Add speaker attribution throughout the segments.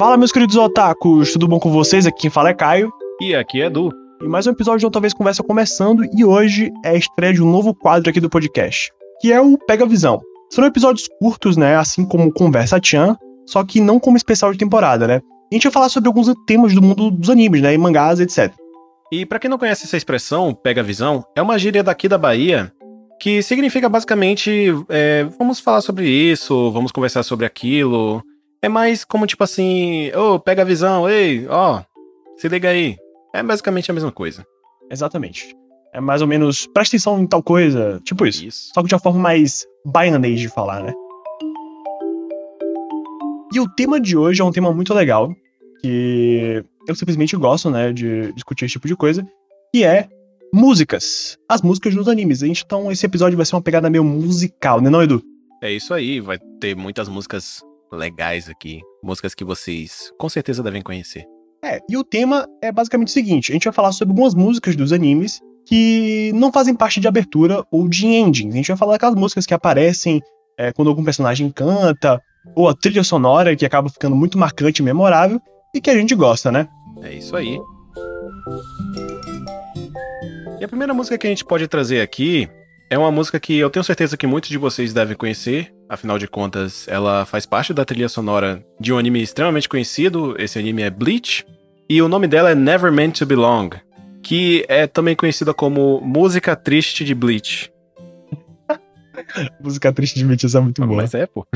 Speaker 1: Fala, meus queridos otakus, tudo bom com vocês? Aqui quem fala é Caio.
Speaker 2: E aqui é Edu.
Speaker 1: E mais um episódio de Outra Vez Conversa começando, e hoje é a estreia de um novo quadro aqui do podcast, que é o Pega Visão. São episódios curtos, né, assim como Conversa Chan, só que não como especial de temporada, né? A gente vai falar sobre alguns temas do mundo dos animes, né, e mangás, etc.
Speaker 2: E para quem não conhece essa expressão, Pega Visão, é uma gíria daqui da Bahia que significa basicamente, é, vamos falar sobre isso, vamos conversar sobre aquilo, é mais como tipo assim, ô, oh, pega a visão, ei, ó, oh, se liga aí. É basicamente a mesma coisa.
Speaker 1: Exatamente. É mais ou menos, presta atenção em tal coisa, tipo isso. isso. Só que de uma forma mais baianês de falar, né? E o tema de hoje é um tema muito legal, que eu simplesmente gosto, né, de discutir esse tipo de coisa, que é músicas. As músicas dos animes. Então esse episódio vai ser uma pegada meio musical, né não, Edu?
Speaker 2: É isso aí, vai ter muitas músicas legais aqui, músicas que vocês com certeza devem conhecer.
Speaker 1: É, e o tema é basicamente o seguinte: a gente vai falar sobre algumas músicas dos animes que não fazem parte de abertura ou de endings. A gente vai falar daquelas músicas que aparecem é, quando algum personagem canta, ou a trilha sonora que acaba ficando muito marcante e memorável e que a gente gosta, né?
Speaker 2: É isso aí. E a primeira música que a gente pode trazer aqui é uma música que eu tenho certeza que muitos de vocês devem conhecer, afinal de contas, ela faz parte da trilha sonora de um anime extremamente conhecido. Esse anime é Bleach, e o nome dela é Never Meant to Belong, que é também conhecida como Música Triste de Bleach.
Speaker 1: música Triste de Bleach, essa é muito boa.
Speaker 2: Mas é, pô.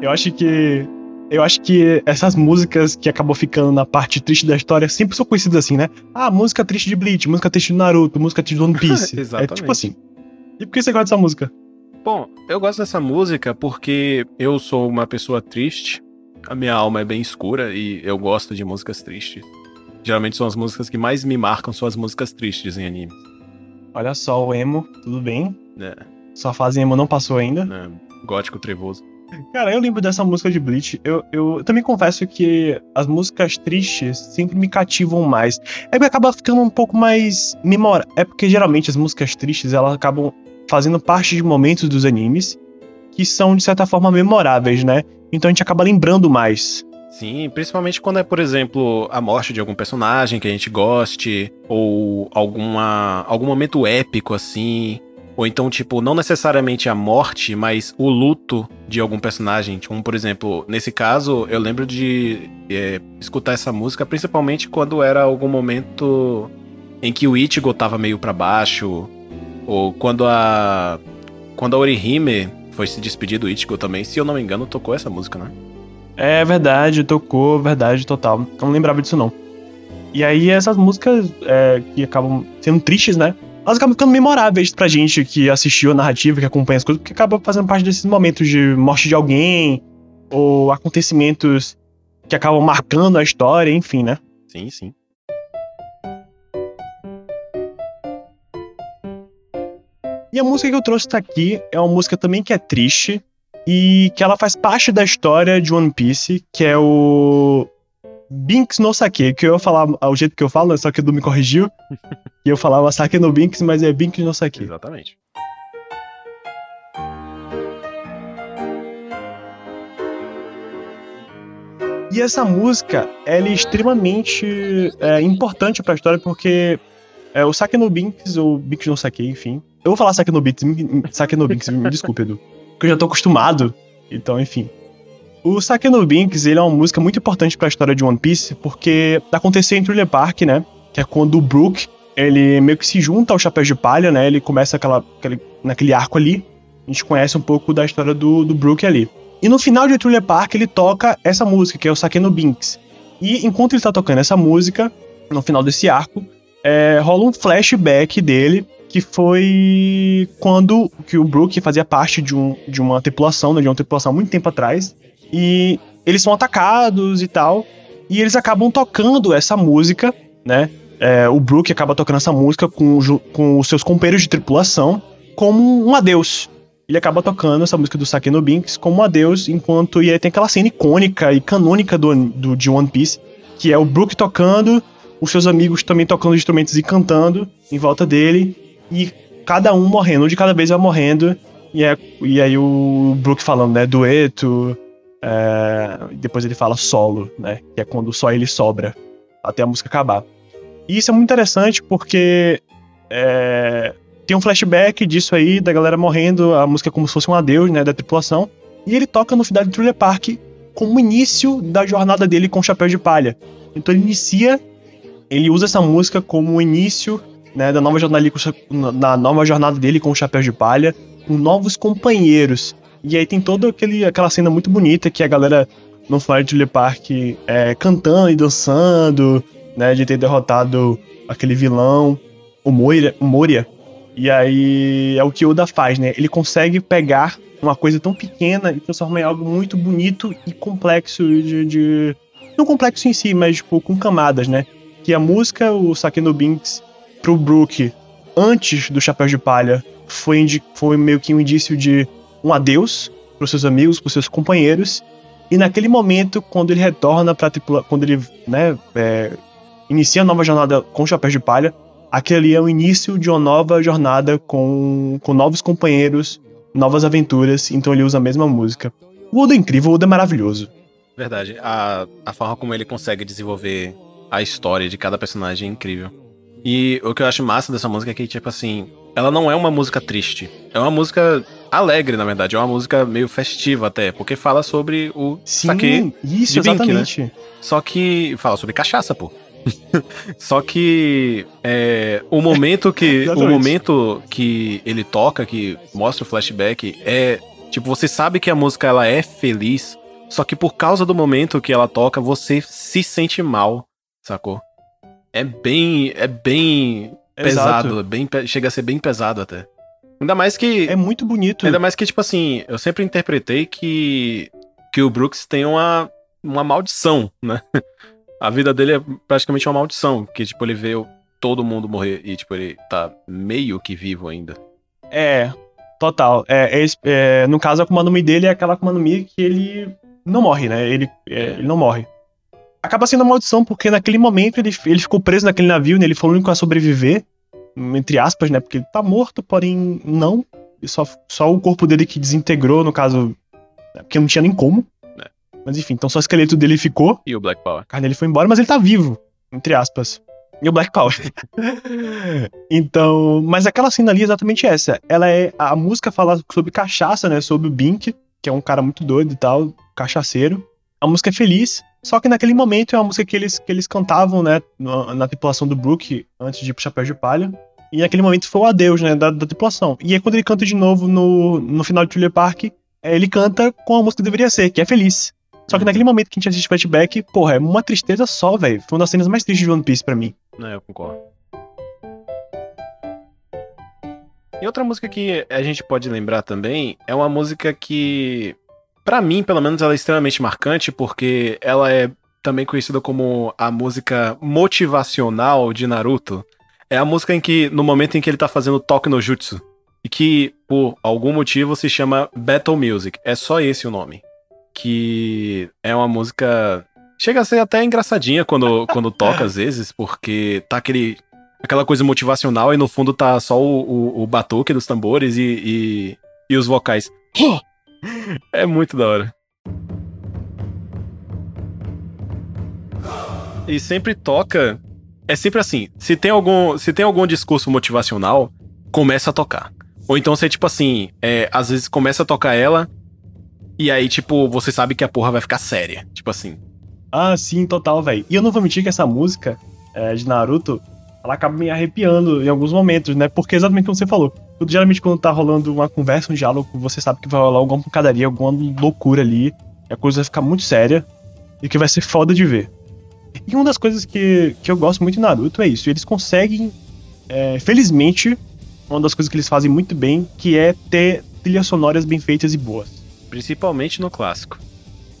Speaker 1: Eu acho que eu acho que essas músicas que acabam ficando na parte triste da história sempre são conhecidas assim, né? Ah, música triste de Bleach, música triste do Naruto, música triste do One Piece.
Speaker 2: Exatamente.
Speaker 1: É tipo assim. E por que você gosta dessa música?
Speaker 2: Bom, eu gosto dessa música porque eu sou uma pessoa triste, a minha alma é bem escura e eu gosto de músicas tristes. Geralmente são as músicas que mais me marcam, são as músicas tristes em anime.
Speaker 1: Olha só, o emo, tudo bem?
Speaker 2: É.
Speaker 1: Sua fase emo não passou ainda?
Speaker 2: É, gótico trevoso.
Speaker 1: Cara, eu lembro dessa música de Bleach. Eu, eu também confesso que as músicas tristes sempre me cativam mais. É porque acaba ficando um pouco mais memorável. É porque geralmente as músicas tristes elas acabam fazendo parte de momentos dos animes que são, de certa forma, memoráveis, né? Então a gente acaba lembrando mais.
Speaker 2: Sim, principalmente quando é, por exemplo, a morte de algum personagem que a gente goste, ou alguma, algum momento épico, assim, ou então, tipo, não necessariamente a morte, mas o luto de algum personagem. Como, por exemplo, nesse caso, eu lembro de é, escutar essa música principalmente quando era algum momento em que o Ichigo tava meio para baixo. Ou quando a. Quando a Orihime foi se despedir do Ichigo também, se eu não me engano, tocou essa música, né?
Speaker 1: É verdade, tocou, verdade, total. Não lembrava disso não. E aí essas músicas é, que acabam sendo tristes, né? Elas acabam ficando memoráveis pra gente que assistiu a narrativa, que acompanha as coisas, porque acaba fazendo parte desses momentos de morte de alguém, ou acontecimentos que acabam marcando a história, enfim, né?
Speaker 2: Sim, sim.
Speaker 1: E a música que eu trouxe aqui é uma música também que é triste e que ela faz parte da história de One Piece, que é o Binks no Sake, que eu ia falar ao jeito que eu falo, só que o Edu me corrigiu. e eu falava Sake no Binks, mas é Binks no Sake.
Speaker 2: Exatamente.
Speaker 1: E essa música, ela é extremamente é, importante para a história, porque é, o Sake no Binks, ou Binks no Sake, enfim. Eu vou falar Sake no Binks, Sake no Binks, me desculpe, Edu. Porque eu já tô acostumado. Então, enfim. O Sake no Binks, ele é uma música muito importante para a história de One Piece, porque aconteceu em Thriller Park, né? Que é quando o Brook, ele meio que se junta ao Chapéu de Palha, né? Ele começa aquela, aquele, naquele arco ali. A gente conhece um pouco da história do, do Brook ali. E no final de Thriller Park, ele toca essa música, que é o Sake no Binks. E enquanto ele tá tocando essa música, no final desse arco, é, rola um flashback dele, que foi quando que o Brook fazia parte de, um, de uma tripulação, né, de uma tripulação muito tempo atrás, e eles são atacados e tal. E eles acabam tocando essa música, né? É, o Brook acaba tocando essa música com, com os seus companheiros de tripulação como um adeus. Ele acaba tocando essa música do Sake no Binks como um adeus, enquanto. E aí tem aquela cena icônica e canônica do, do, de One Piece, que é o Brook tocando, os seus amigos também tocando instrumentos e cantando em volta dele. E cada um morrendo, um de cada vez vai morrendo. E, é, e aí o Brook falando, né? Dueto. É, depois ele fala solo, né? Que é quando só ele sobra. Até a música acabar. E isso é muito interessante porque é, tem um flashback disso aí, da galera morrendo, a música é como se fosse um adeus, né? Da tripulação. E ele toca no final de Thriller Park como início da jornada dele com o Chapéu de Palha. Então ele inicia, ele usa essa música como o início né, da nova jornada, na nova jornada dele com o Chapéu de Palha, com novos companheiros. E aí tem toda aquele, aquela cena muito bonita que a galera no Fire Thriller Park é, cantando e dançando, né, de ter derrotado aquele vilão, o Moria, o Moria. E aí é o que Oda faz, né? Ele consegue pegar uma coisa tão pequena e transformar em algo muito bonito e complexo de, de... não complexo em si, mas tipo com camadas, né? Que a música, o Sakeno Binks pro Brook antes do Chapéu de Palha foi, foi meio que um indício de um adeus pros seus amigos, pros seus companheiros. E naquele momento, quando ele retorna tripulação, quando ele, né, é, inicia a nova jornada com o Chapéu de Palha, aquele ali é o início de uma nova jornada com, com novos companheiros, novas aventuras, então ele usa a mesma música. O Oda é incrível, o Oda é maravilhoso.
Speaker 2: Verdade, a, a forma como ele consegue desenvolver a história de cada personagem é incrível. E o que eu acho massa dessa música é que, tipo assim, ela não é uma música triste. É uma música alegre, na verdade. É uma música meio festiva até, porque fala sobre o
Speaker 1: Sim, saque isso, de Bink, né? exatamente. Né?
Speaker 2: Só que fala sobre cachaça, pô. Só que é, o momento que o momento que ele toca, que mostra o flashback, é tipo você sabe que a música ela é feliz, só que por causa do momento que ela toca você se sente mal, sacou? É bem é bem Exato. pesado, é bem chega a ser bem pesado até. Ainda mais que
Speaker 1: é muito bonito.
Speaker 2: Ainda mais que tipo assim, eu sempre interpretei que que o Brooks tem uma uma maldição, né? a vida dele é praticamente uma maldição, que tipo, ele vê todo mundo morrer e tipo, ele tá meio que vivo ainda.
Speaker 1: É, total. É, é, é no caso, a Akuma no Mi dele é aquela Akuma no Mi que ele não morre, né? Ele, é, ele não morre. Acaba sendo uma maldição, porque naquele momento ele, ele ficou preso naquele navio, né? Ele foi o único a sobreviver, entre aspas, né? Porque ele tá morto, porém não. E só, só o corpo dele que desintegrou, no caso, né? porque não tinha nem como. Mas enfim, então só o esqueleto dele ficou.
Speaker 2: E o Black Power.
Speaker 1: A carne dele foi embora, mas ele tá vivo, entre aspas. E o Black Power. então, mas aquela cena ali é exatamente essa. Ela é. A música fala sobre cachaça, né? Sobre o Bink, que é um cara muito doido e tal, cachaceiro. A música é feliz, só que naquele momento é uma música que eles, que eles cantavam, né? Na, na tripulação do Brook, antes de ir pro Chapéu de Palha. E naquele momento foi o adeus, né? Da, da tripulação. E aí quando ele canta de novo no, no final de Thriller Park, é, ele canta com a música que deveria ser, que é feliz. Só que naquele momento que a gente assiste flashback, porra, é uma tristeza só, velho. Foi uma das cenas mais tristes de One Piece pra mim.
Speaker 2: É, eu concordo. E outra música que a gente pode lembrar também é uma música que, para mim, pelo menos, ela é extremamente marcante porque ela é também conhecida como a música motivacional de Naruto. É a música em que, no momento em que ele tá fazendo toque no jutsu, e que, por algum motivo, se chama Battle Music. É só esse o nome que é uma música. Chega a ser até engraçadinha quando, quando toca, às vezes, porque tá aquele. Aquela coisa motivacional e no fundo tá só o, o, o batuque dos tambores e, e, e os vocais. É muito da hora. E sempre toca. É sempre assim. Se tem algum, se tem algum discurso motivacional, começa a tocar. Ou então você, tipo assim, é, às vezes começa a tocar ela, e aí, tipo, você sabe que a porra vai ficar séria. Tipo assim.
Speaker 1: Ah, sim, total, velho. E eu não vou mentir que essa música é, de Naruto, ela acaba me arrepiando em alguns momentos, né? Porque exatamente como você falou. Geralmente quando tá rolando uma conversa, um diálogo, você sabe que vai rolar alguma pancadaria, alguma loucura ali. A coisa vai ficar muito séria. E que vai ser foda de ver. E uma das coisas que, que eu gosto muito de Naruto é isso. Eles conseguem, é, felizmente, uma das coisas que eles fazem muito bem, que é ter trilhas sonoras bem feitas e boas.
Speaker 2: Principalmente no clássico.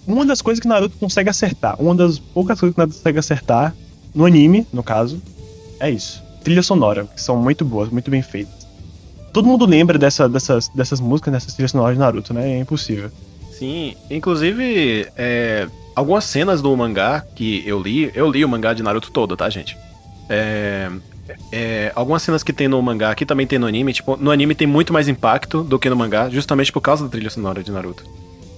Speaker 1: Uma das coisas que Naruto consegue acertar, uma das poucas coisas que Naruto consegue acertar, no anime, no caso, é isso. Trilha sonora, que são muito boas, muito bem feitas. Todo mundo lembra dessa, dessas, dessas músicas, dessas trilhas sonoras de Naruto, né? É impossível.
Speaker 2: Sim, inclusive, é, algumas cenas do mangá que eu li, eu li o mangá de Naruto todo, tá, gente? É, é, algumas cenas que tem no mangá, que também tem no anime, tipo, no anime tem muito mais impacto do que no mangá, justamente por causa da trilha sonora de Naruto.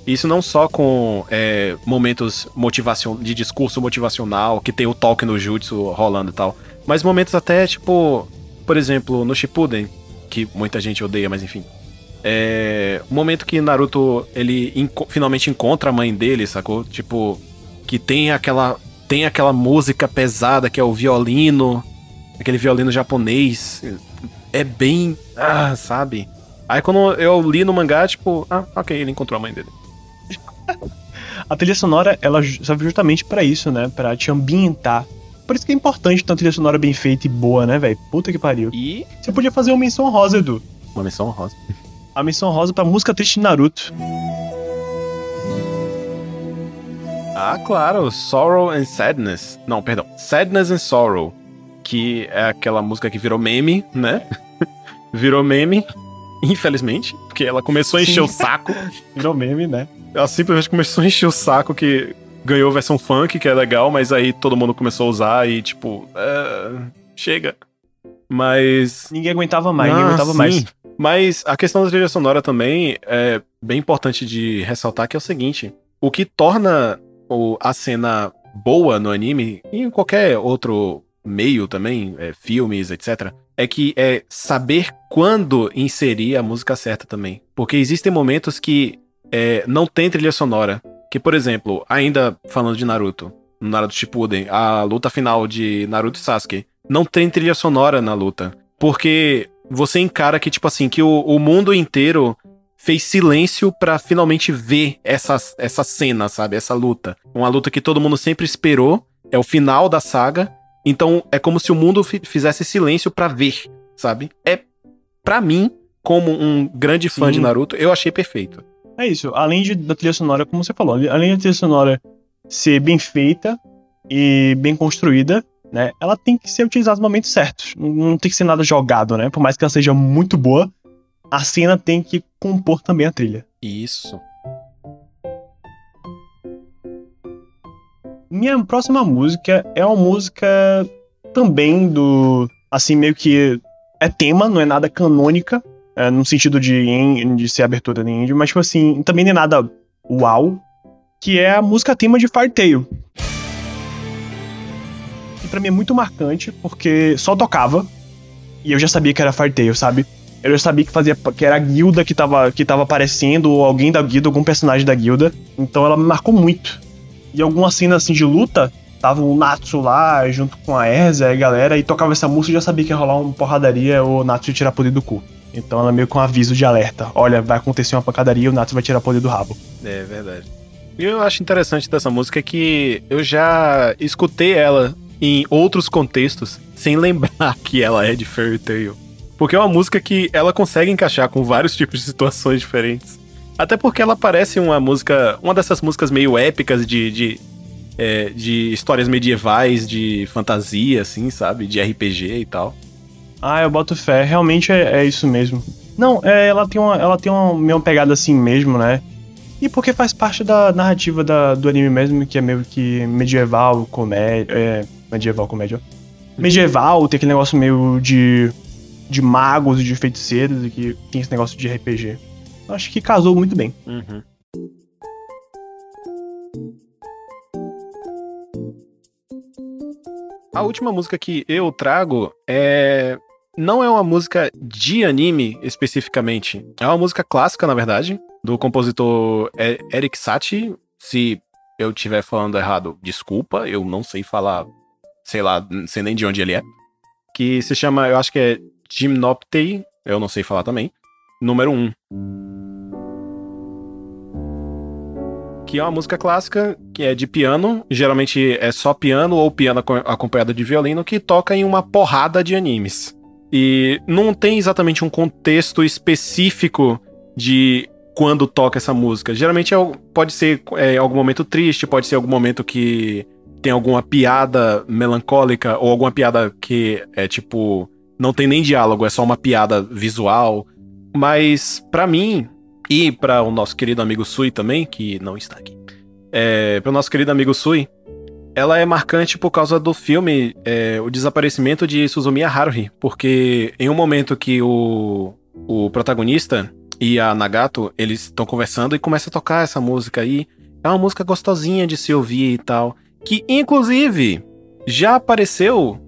Speaker 2: Isso não só com é, momentos motivacion de discurso motivacional, que tem o toque no jutsu rolando e tal, mas momentos até, tipo, por exemplo, no Shippuden, que muita gente odeia, mas enfim. É, o momento que Naruto ele enco finalmente encontra a mãe dele, sacou? Tipo, que tem aquela tem aquela música pesada que é o violino, aquele violino japonês. É bem, ah, sabe? Aí quando eu li no mangá, tipo, ah, OK, ele encontrou a mãe dele.
Speaker 1: a trilha sonora, ela serve justamente para isso, né? Para te ambientar. Por isso que é importante ter uma trilha sonora bem feita e boa, né, velho? Puta que pariu.
Speaker 2: E
Speaker 1: você podia fazer uma menção rosa, Edu.
Speaker 2: Uma menção rosa.
Speaker 1: A menção rosa pra música triste de Naruto.
Speaker 2: Ah, claro, Sorrow and Sadness. Não, perdão. Sadness and Sorrow. Que é aquela música que virou meme, né? virou meme, infelizmente, porque ela começou a encher Sim. o saco.
Speaker 1: virou meme, né?
Speaker 2: Ela simplesmente começou a encher o saco que ganhou a versão funk, que é legal, mas aí todo mundo começou a usar e, tipo, uh, chega. Mas.
Speaker 1: Ninguém aguentava mais, ah, ninguém aguentava sim. mais.
Speaker 2: Mas a questão da trilha sonora também é bem importante de ressaltar que é o seguinte: o que torna a cena boa no anime e em qualquer outro meio também, é, filmes, etc., é que é saber quando inserir a música certa também. Porque existem momentos que é, não tem trilha sonora. Que, por exemplo, ainda falando de Naruto, no Naruto Shippuden, a luta final de Naruto e Sasuke, não tem trilha sonora na luta. Porque você encara que, tipo assim, que o, o mundo inteiro fez silêncio para finalmente ver essa, essa cena, sabe? Essa luta. Uma luta que todo mundo sempre esperou. É o final da saga. Então é como se o mundo fizesse silêncio para ver, sabe? É, para mim, como um grande fã Sim. de Naruto, eu achei perfeito.
Speaker 1: É isso. Além de, da trilha sonora, como você falou, além da trilha sonora ser bem feita e bem construída, né? Ela tem que ser utilizada nos momentos certos. Não tem que ser nada jogado, né? Por mais que ela seja muito boa, a cena tem que compor também a trilha.
Speaker 2: Isso.
Speaker 1: Minha próxima música é uma música também do. Assim, meio que. É tema, não é nada canônica, é, no sentido de, de ser abertura de indie, mas, tipo assim, também não é nada uau, que é a música tema de Fartail. E pra mim é muito marcante, porque só tocava, e eu já sabia que era Fartail, sabe? Eu já sabia que fazia que era a guilda que tava, que tava aparecendo, ou alguém da guilda, algum personagem da guilda. Então ela me marcou muito. E alguma cena assim de luta, tava o Natsu lá, junto com a Erza e a galera, e tocava essa música e já sabia que ia rolar uma porradaria ou o Natsu ia tirar poder do cu. Então ela meio com um aviso de alerta. Olha, vai acontecer uma pancadaria e o Natsu vai tirar poder do rabo.
Speaker 2: É verdade. E eu acho interessante dessa música que eu já escutei ela em outros contextos sem lembrar que ela é de Fairy Tail. Porque é uma música que ela consegue encaixar com vários tipos de situações diferentes. Até porque ela parece uma música. Uma dessas músicas meio épicas de. de, é, de histórias medievais, de fantasia, assim, sabe? De RPG e tal.
Speaker 1: Ah, eu boto fé. Realmente é, é isso mesmo. Não, é, ela tem uma, ela tem uma meio pegada assim mesmo, né? E porque faz parte da narrativa da, do anime mesmo, que é meio que medieval, comédia. É, medieval, comédia. Medieval, tem aquele negócio meio de. de magos e de feiticeiros, e que tem esse negócio de RPG. Acho que casou muito bem.
Speaker 2: Uhum. A última música que eu trago é não é uma música de anime especificamente. É uma música clássica, na verdade, do compositor Eric Satie. Se eu estiver falando errado, desculpa, eu não sei falar, sei lá, não sei nem de onde ele é. Que se chama, eu acho que é Gymnoptei, eu não sei falar também. Número 1. Um. Que é uma música clássica, que é de piano, geralmente é só piano ou piano acompanhado de violino, que toca em uma porrada de animes. E não tem exatamente um contexto específico de quando toca essa música. Geralmente é, pode ser é, algum momento triste, pode ser algum momento que tem alguma piada melancólica ou alguma piada que é tipo não tem nem diálogo, é só uma piada visual. Mas para mim e para o nosso querido amigo Sui também, que não está aqui, é, para o nosso querido amigo Sui, ela é marcante por causa do filme é, O Desaparecimento de Suzumiya Haruhi, porque em um momento que o, o protagonista e a Nagato, eles estão conversando e começa a tocar essa música aí. É uma música gostosinha de se ouvir e tal, que inclusive já apareceu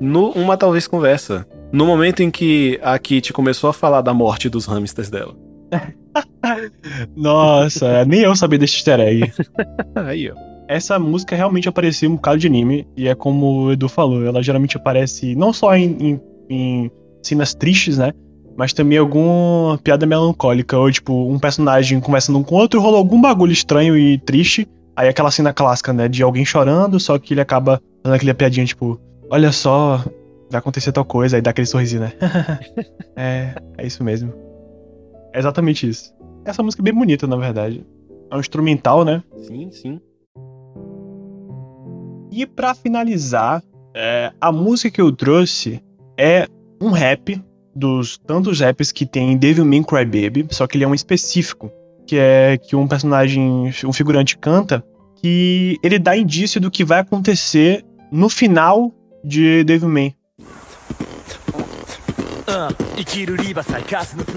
Speaker 2: no Uma Talvez Conversa, no momento em que a Kitty começou a falar da morte dos hamsters dela.
Speaker 1: Nossa, nem eu sabia desse easter egg.
Speaker 2: aí, ó
Speaker 1: essa música realmente aparecia um bocado de anime, e é como o Edu falou, ela geralmente aparece não só em, em, em cenas tristes, né? Mas também alguma piada melancólica, ou tipo, um personagem conversando um com o outro, rolou algum bagulho estranho e triste. Aí aquela cena clássica, né? De alguém chorando, só que ele acaba dando aquela piadinha, tipo, olha só, vai acontecer tal coisa, aí dá aquele sorrisinho, né? é, é isso mesmo. É exatamente isso. Essa música é bem bonita, na verdade. É um instrumental, né?
Speaker 2: Sim, sim.
Speaker 1: E para finalizar, é, a música que eu trouxe é um rap dos tantos raps que tem Devil May Cry Baby, só que ele é um específico, que é que um personagem, um figurante canta, que ele dá indício do que vai acontecer no final de Devil May.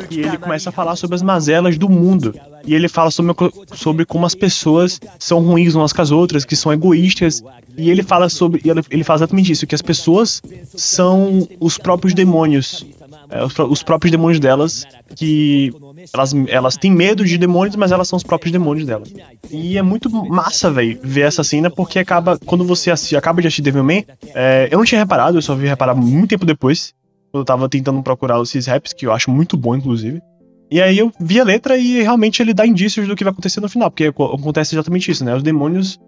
Speaker 1: E ele começa a falar sobre as mazelas do mundo. E ele fala sobre, sobre como as pessoas são ruins umas com as outras, que são egoístas. E ele fala sobre. Ele, fala exatamente isso: que as pessoas são os próprios demônios. É, os, os, próprios demônios delas, que elas, elas têm medo de demônios, mas elas são os próprios demônios delas. E é muito massa, velho, ver essa cena, porque acaba, quando você assiste, acaba de assistir Devilman, é, eu não tinha reparado, eu só vi reparar muito tempo depois eu tava tentando procurar esses raps, que eu acho muito bom, inclusive. E aí eu vi a letra e realmente ele dá indícios do que vai acontecer no final, porque acontece exatamente isso, né? Os demônios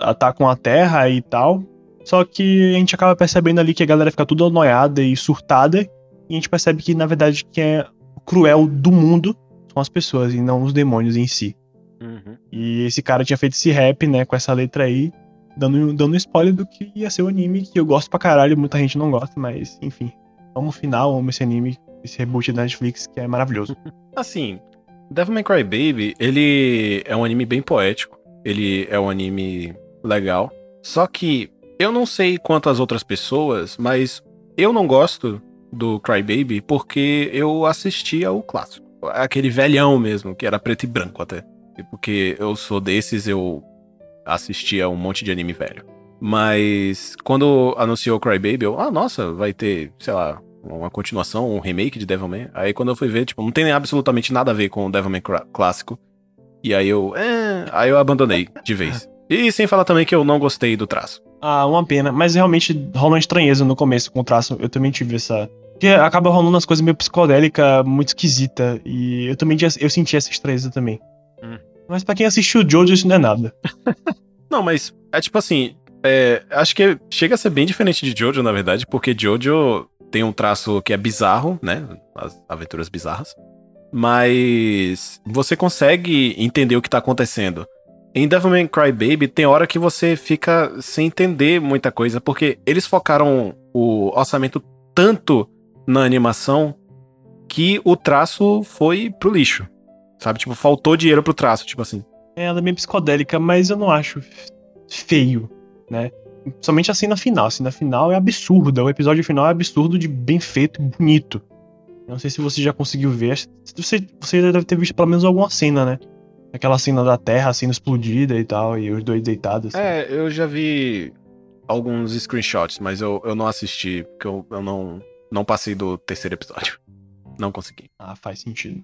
Speaker 1: atacam a Terra e tal. Só que a gente acaba percebendo ali que a galera fica tudo anoiada e surtada. E a gente percebe que, na verdade, quem é cruel do mundo são as pessoas e não os demônios em si. Uhum. E esse cara tinha feito esse rap, né, com essa letra aí, dando, dando spoiler do que ia ser o anime, que eu gosto pra caralho, muita gente não gosta, mas enfim. O final, amo esse anime, esse reboot da Netflix, que é maravilhoso.
Speaker 2: Assim, Devil May Cry Baby, ele é um anime bem poético. Ele é um anime legal. Só que eu não sei quanto as outras pessoas, mas eu não gosto do Cry Baby porque eu assistia o clássico. Aquele velhão mesmo, que era preto e branco até. Porque eu sou desses, eu assistia um monte de anime velho. Mas quando anunciou Cry Baby, eu, ah, nossa, vai ter, sei lá, uma continuação, um remake de Devilman. Aí quando eu fui ver, tipo, não tem absolutamente nada a ver com o Devilman clássico. E aí eu, é... aí eu abandonei de vez. E sem falar também que eu não gostei do traço.
Speaker 1: Ah, uma pena. Mas realmente rola uma estranheza no começo com o traço. Eu também tive essa. Porque acaba rolando umas coisas meio psicodélica, muito esquisita. E eu também eu senti essa estranheza também. Hum. Mas para quem assistiu Jojo, isso não é nada.
Speaker 2: não, mas é tipo assim. É, acho que chega a ser bem diferente de Jojo, na verdade, porque Jojo tem um traço que é bizarro, né? As aventuras bizarras. Mas você consegue entender o que tá acontecendo. Em Devil May Cry Baby tem hora que você fica sem entender muita coisa, porque eles focaram o orçamento tanto na animação que o traço foi pro lixo. Sabe? Tipo, faltou dinheiro pro traço, tipo assim.
Speaker 1: É, ela é meio psicodélica, mas eu não acho feio, né? Somente a cena final. A cena final é absurda. O episódio final é absurdo de bem feito e bonito. Não sei se você já conseguiu ver. Você, você deve ter visto pelo menos alguma cena, né? Aquela cena da Terra sendo explodida e tal, e os dois deitados.
Speaker 2: Assim. É, eu já vi alguns screenshots, mas eu, eu não assisti, porque eu, eu não, não passei do terceiro episódio. Não consegui.
Speaker 1: Ah, faz sentido.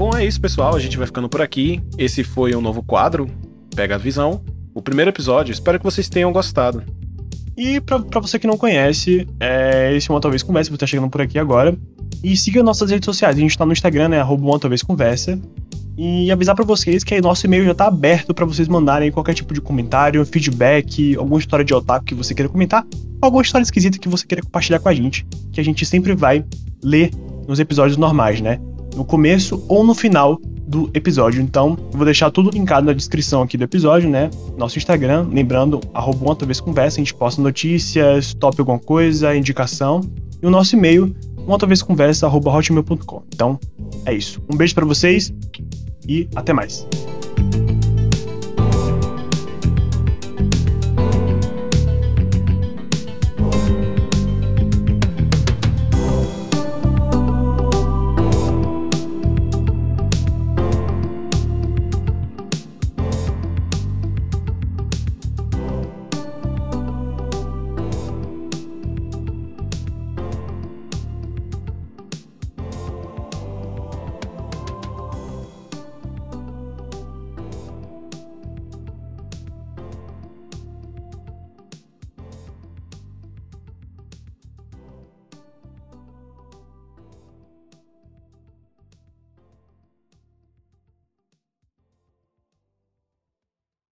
Speaker 2: Bom, é isso, pessoal. A gente vai ficando por aqui. Esse foi um novo quadro, Pega a Visão. O primeiro episódio. Espero que vocês tenham gostado.
Speaker 1: E pra você que não conhece, é, esse é uma Talvez Conversa, você tá chegando por aqui agora. E siga nossas redes sociais. A gente tá no Instagram, né? Arroba uma Talvez Conversa. E avisar para vocês que nosso e-mail já tá aberto para vocês mandarem qualquer tipo de comentário, feedback, alguma história de otaku que você queira comentar, alguma história esquisita que você queira compartilhar com a gente, que a gente sempre vai ler nos episódios normais, né? No começo ou no final do episódio. Então, vou deixar tudo linkado na descrição aqui do episódio, né? Nosso Instagram, lembrando, arroba uma conversa, a gente posta notícias, top alguma coisa, indicação. E o nosso e-mail, uma conversa, arroba hotmail.com. Então, é isso. Um beijo para vocês e até mais.